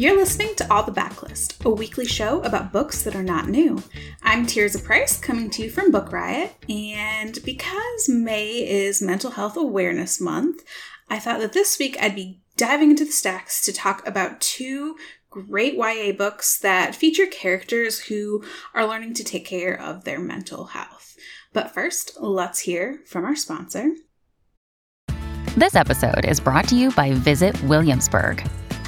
You're listening to All the Backlist, a weekly show about books that are not new. I'm Tirzah Price, coming to you from Book Riot, and because May is Mental Health Awareness Month, I thought that this week I'd be diving into the stacks to talk about two great YA books that feature characters who are learning to take care of their mental health. But first, let's hear from our sponsor. This episode is brought to you by Visit Williamsburg.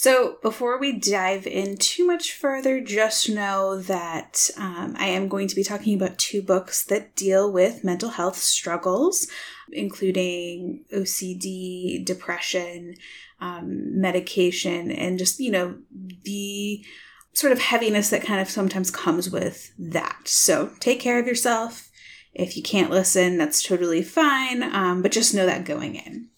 So, before we dive in too much further, just know that um, I am going to be talking about two books that deal with mental health struggles, including OCD, depression, um, medication, and just, you know, the sort of heaviness that kind of sometimes comes with that. So, take care of yourself. If you can't listen, that's totally fine, um, but just know that going in.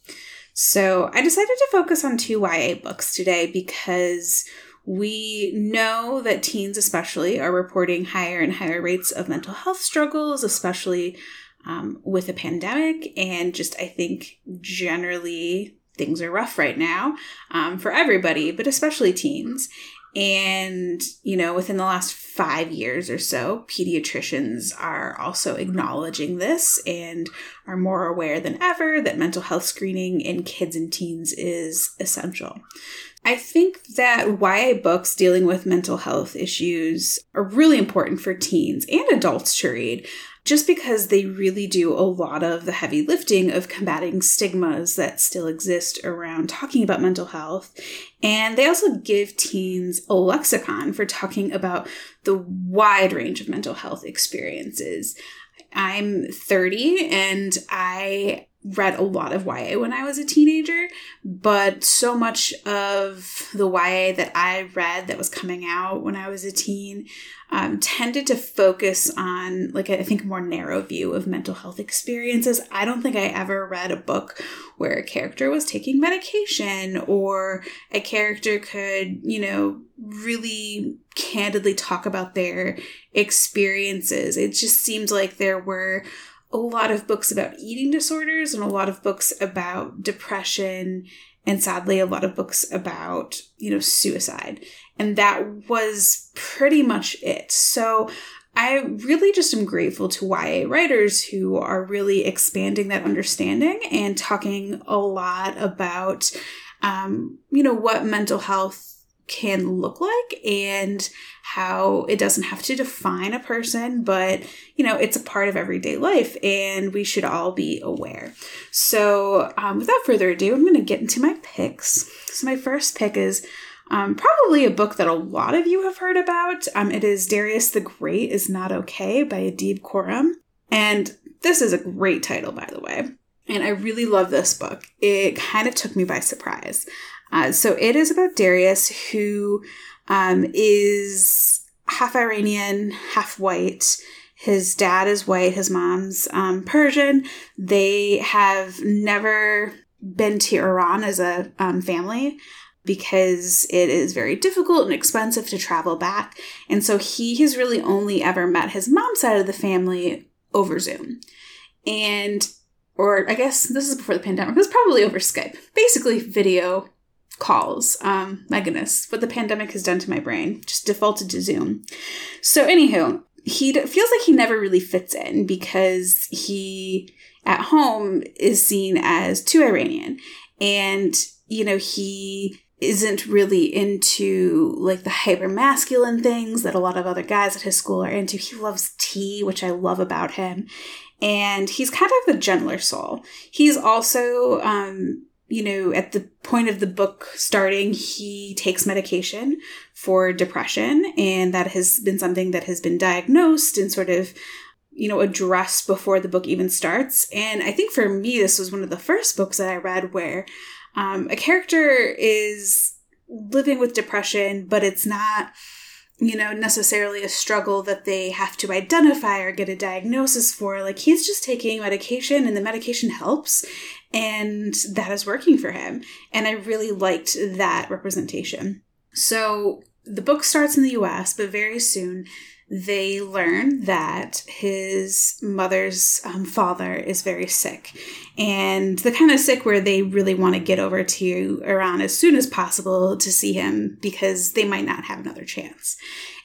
So I decided to focus on two YA books today because we know that teens, especially, are reporting higher and higher rates of mental health struggles, especially um, with a pandemic. And just, I think, generally, things are rough right now um, for everybody, but especially teens. And, you know, within the last five years or so, pediatricians are also acknowledging this and are more aware than ever that mental health screening in kids and teens is essential. I think that YA books dealing with mental health issues are really important for teens and adults to read just because they really do a lot of the heavy lifting of combating stigmas that still exist around talking about mental health. And they also give teens a lexicon for talking about the wide range of mental health experiences. I'm 30 and I read a lot of YA when I was a teenager, but so much of the YA that I read that was coming out when I was a teen um, tended to focus on, like, I think, a more narrow view of mental health experiences. I don't think I ever read a book where a character was taking medication or a character could, you know, really candidly talk about their experiences. It just seemed like there were a lot of books about eating disorders and a lot of books about depression. And sadly a lot of books about you know suicide. And that was pretty much it. So i really just am grateful to ya writers who are really expanding that understanding and talking a lot about um, you know what mental health can look like and how it doesn't have to define a person, but you know, it's a part of everyday life and we should all be aware. So, um, without further ado, I'm going to get into my picks. So, my first pick is um, probably a book that a lot of you have heard about. Um, it is Darius the Great is Not Okay by Adib Khorram. And this is a great title, by the way. And I really love this book. It kind of took me by surprise. Uh, so it is about Darius, who um, is half Iranian, half white. His dad is white, his mom's um, Persian. They have never been to Iran as a um, family because it is very difficult and expensive to travel back. And so he has really only ever met his mom's side of the family over Zoom. And, or I guess this is before the pandemic, it was probably over Skype. Basically, video calls. Um, my goodness, what the pandemic has done to my brain. Just defaulted to Zoom. So, anywho, he feels like he never really fits in because he at home is seen as too Iranian. And, you know, he isn't really into like the hyper masculine things that a lot of other guys at his school are into. He loves tea, which I love about him. and he's kind of a gentler soul. He's also, um, you know, at the point of the book starting, he takes medication for depression, and that has been something that has been diagnosed and sort of you know, addressed before the book even starts. And I think for me, this was one of the first books that I read where um, a character is living with depression, but it's not, you know, necessarily a struggle that they have to identify or get a diagnosis for. Like he's just taking medication and the medication helps and that is working for him. And I really liked that representation. So the book starts in the US, but very soon they learn that his mother's um, father is very sick and the kind of sick where they really want to get over to Iran as soon as possible to see him because they might not have another chance.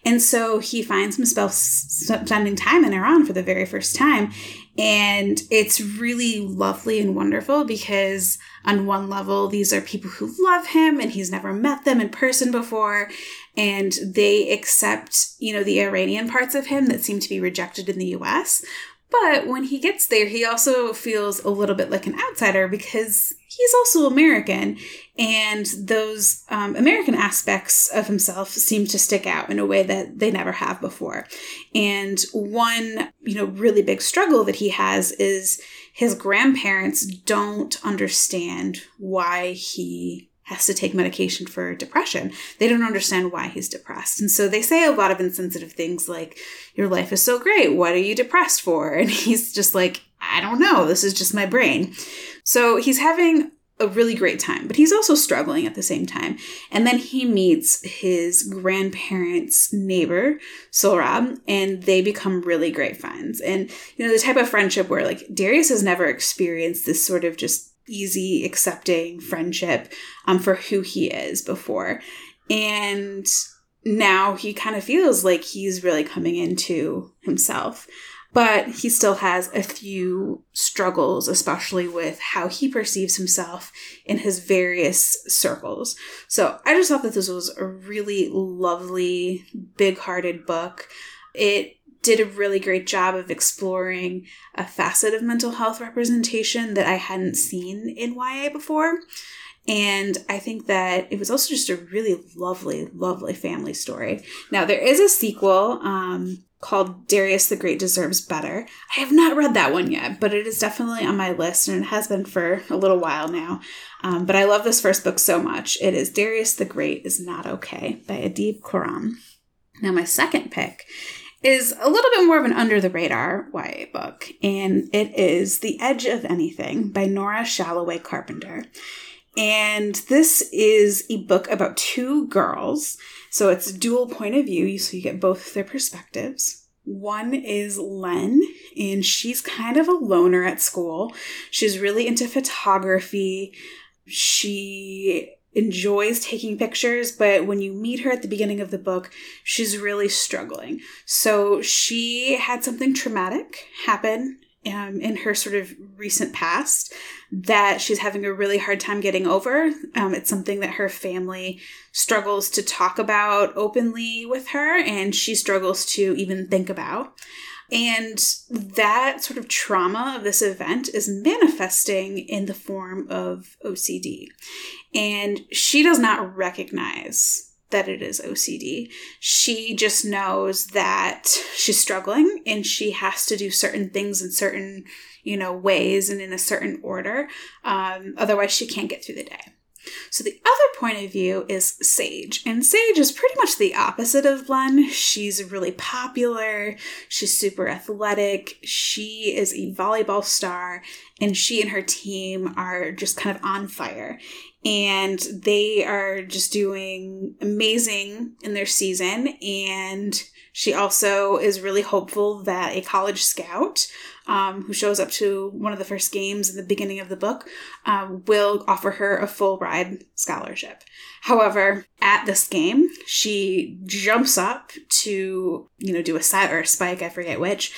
And so he finds himself spending time in Iran for the very first time. And it's really lovely and wonderful because, on one level, these are people who love him and he's never met them in person before and they accept, you know, the Iranian parts of him that seem to be rejected in the US. But when he gets there, he also feels a little bit like an outsider because he's also American, and those um, American aspects of himself seem to stick out in a way that they never have before. And one, you know, really big struggle that he has is his grandparents don't understand why he has to take medication for depression. They don't understand why he's depressed. And so they say a lot of insensitive things like, Your life is so great. What are you depressed for? And he's just like, I don't know. This is just my brain. So he's having a really great time, but he's also struggling at the same time. And then he meets his grandparents' neighbor, Sohrab, and they become really great friends. And, you know, the type of friendship where like Darius has never experienced this sort of just easy, accepting friendship um, for who he is before. And now he kind of feels like he's really coming into himself. But he still has a few struggles, especially with how he perceives himself in his various circles. So I just thought that this was a really lovely, big hearted book. It did a really great job of exploring a facet of mental health representation that I hadn't seen in YA before. And I think that it was also just a really lovely, lovely family story. Now, there is a sequel um, called Darius the Great Deserves Better. I have not read that one yet, but it is definitely on my list and it has been for a little while now. Um, but I love this first book so much. It is Darius the Great is Not Okay by Adib Khorram. Now, my second pick is a little bit more of an under the radar YA book, and it is The Edge of Anything by Nora Shalaway Carpenter. And this is a book about two girls. So it's dual point of view, so you get both their perspectives. One is Len, and she's kind of a loner at school. She's really into photography. She enjoys taking pictures, but when you meet her at the beginning of the book, she's really struggling. So she had something traumatic happen um, in her sort of recent past that she's having a really hard time getting over. Um, it's something that her family struggles to talk about openly with her, and she struggles to even think about. And that sort of trauma of this event is manifesting in the form of OCD. And she does not recognize that it is OCD. She just knows that she's struggling and she has to do certain things in certain, you know, ways and in a certain order. Um, otherwise, she can't get through the day. So the other point of view is Sage, and Sage is pretty much the opposite of Len. She's really popular, she's super athletic, she is a volleyball star, and she and her team are just kind of on fire. And they are just doing amazing in their season, and she also is really hopeful that a college scout um, who shows up to one of the first games in the beginning of the book, um, will offer her a full ride scholarship. However, at this game, she jumps up to, you know, do a side or a spike, I forget which,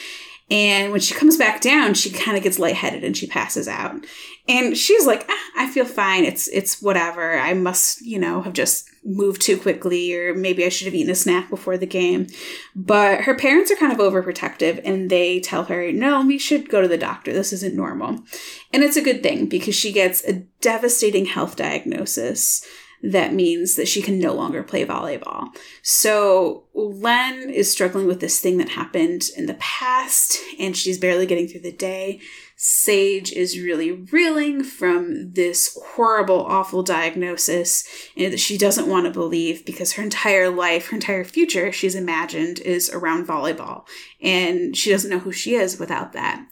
And when she comes back down, she kind of gets lightheaded and she passes out. And she's like, ah, I feel fine. It's it's whatever. I must, you know, have just moved too quickly, or maybe I should have eaten a snack before the game. But her parents are kind of overprotective and they tell her, no, we should go to the doctor. This isn't normal. And it's a good thing because she gets a devastating health diagnosis that means that she can no longer play volleyball. So Len is struggling with this thing that happened in the past and she's barely getting through the day. Sage is really reeling from this horrible, awful diagnosis that she doesn't want to believe because her entire life, her entire future, she's imagined is around volleyball. And she doesn't know who she is without that.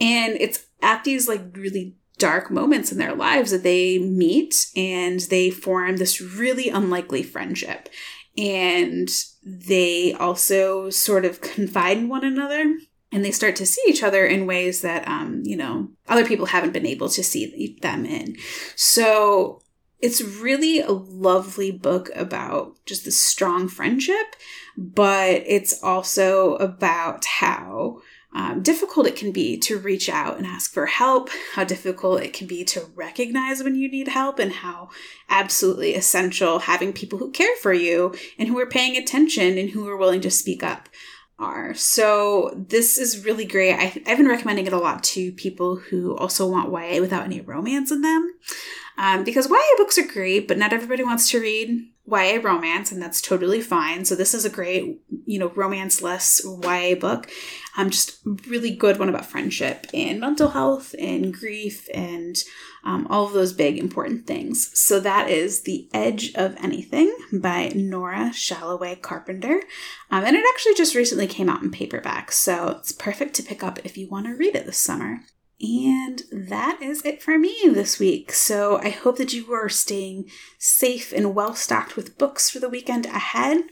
And it's at these like really dark moments in their lives that they meet and they form this really unlikely friendship. And they also sort of confide in one another and they start to see each other in ways that, um, you know, other people haven't been able to see them in. So it's really a lovely book about just the strong friendship, but it's also about how um, difficult it can be to reach out and ask for help, how difficult it can be to recognize when you need help, and how absolutely essential having people who care for you and who are paying attention and who are willing to speak up are. So this is really great. I, have been recommending it a lot to people who also want YA without any romance in them. Um, because YA books are great, but not everybody wants to read YA romance, and that's totally fine. So this is a great, you know, romance less YA book. Um, just really good one about friendship and mental health and grief and um, all of those big important things. So that is The Edge of Anything by Nora Shalaway Carpenter. Um, and it actually just recently came out in paperback, so it's perfect to pick up if you want to read it this summer. And that is it for me this week. So I hope that you are staying safe and well stocked with books for the weekend ahead.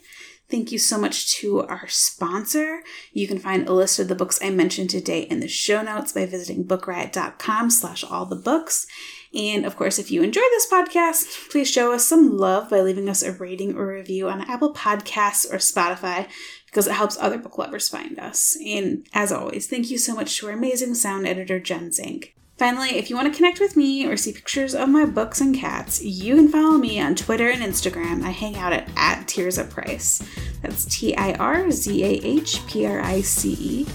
Thank you so much to our sponsor. You can find a list of the books I mentioned today in the show notes by visiting bookriot.com slash all the books. And of course, if you enjoy this podcast, please show us some love by leaving us a rating or review on Apple Podcasts or Spotify because it helps other book lovers find us. And as always, thank you so much to our amazing sound editor, Jen Zink. Finally, if you want to connect with me or see pictures of my books and cats, you can follow me on Twitter and Instagram. I hang out at, at Tirzah Price. That's T I R Z A H P R I C E.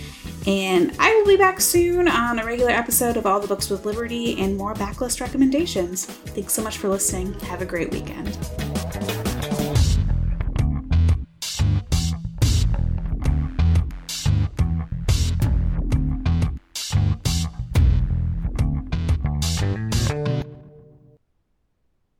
And I will be back soon on a regular episode of All the Books with Liberty and more backlist recommendations. Thanks so much for listening. Have a great weekend.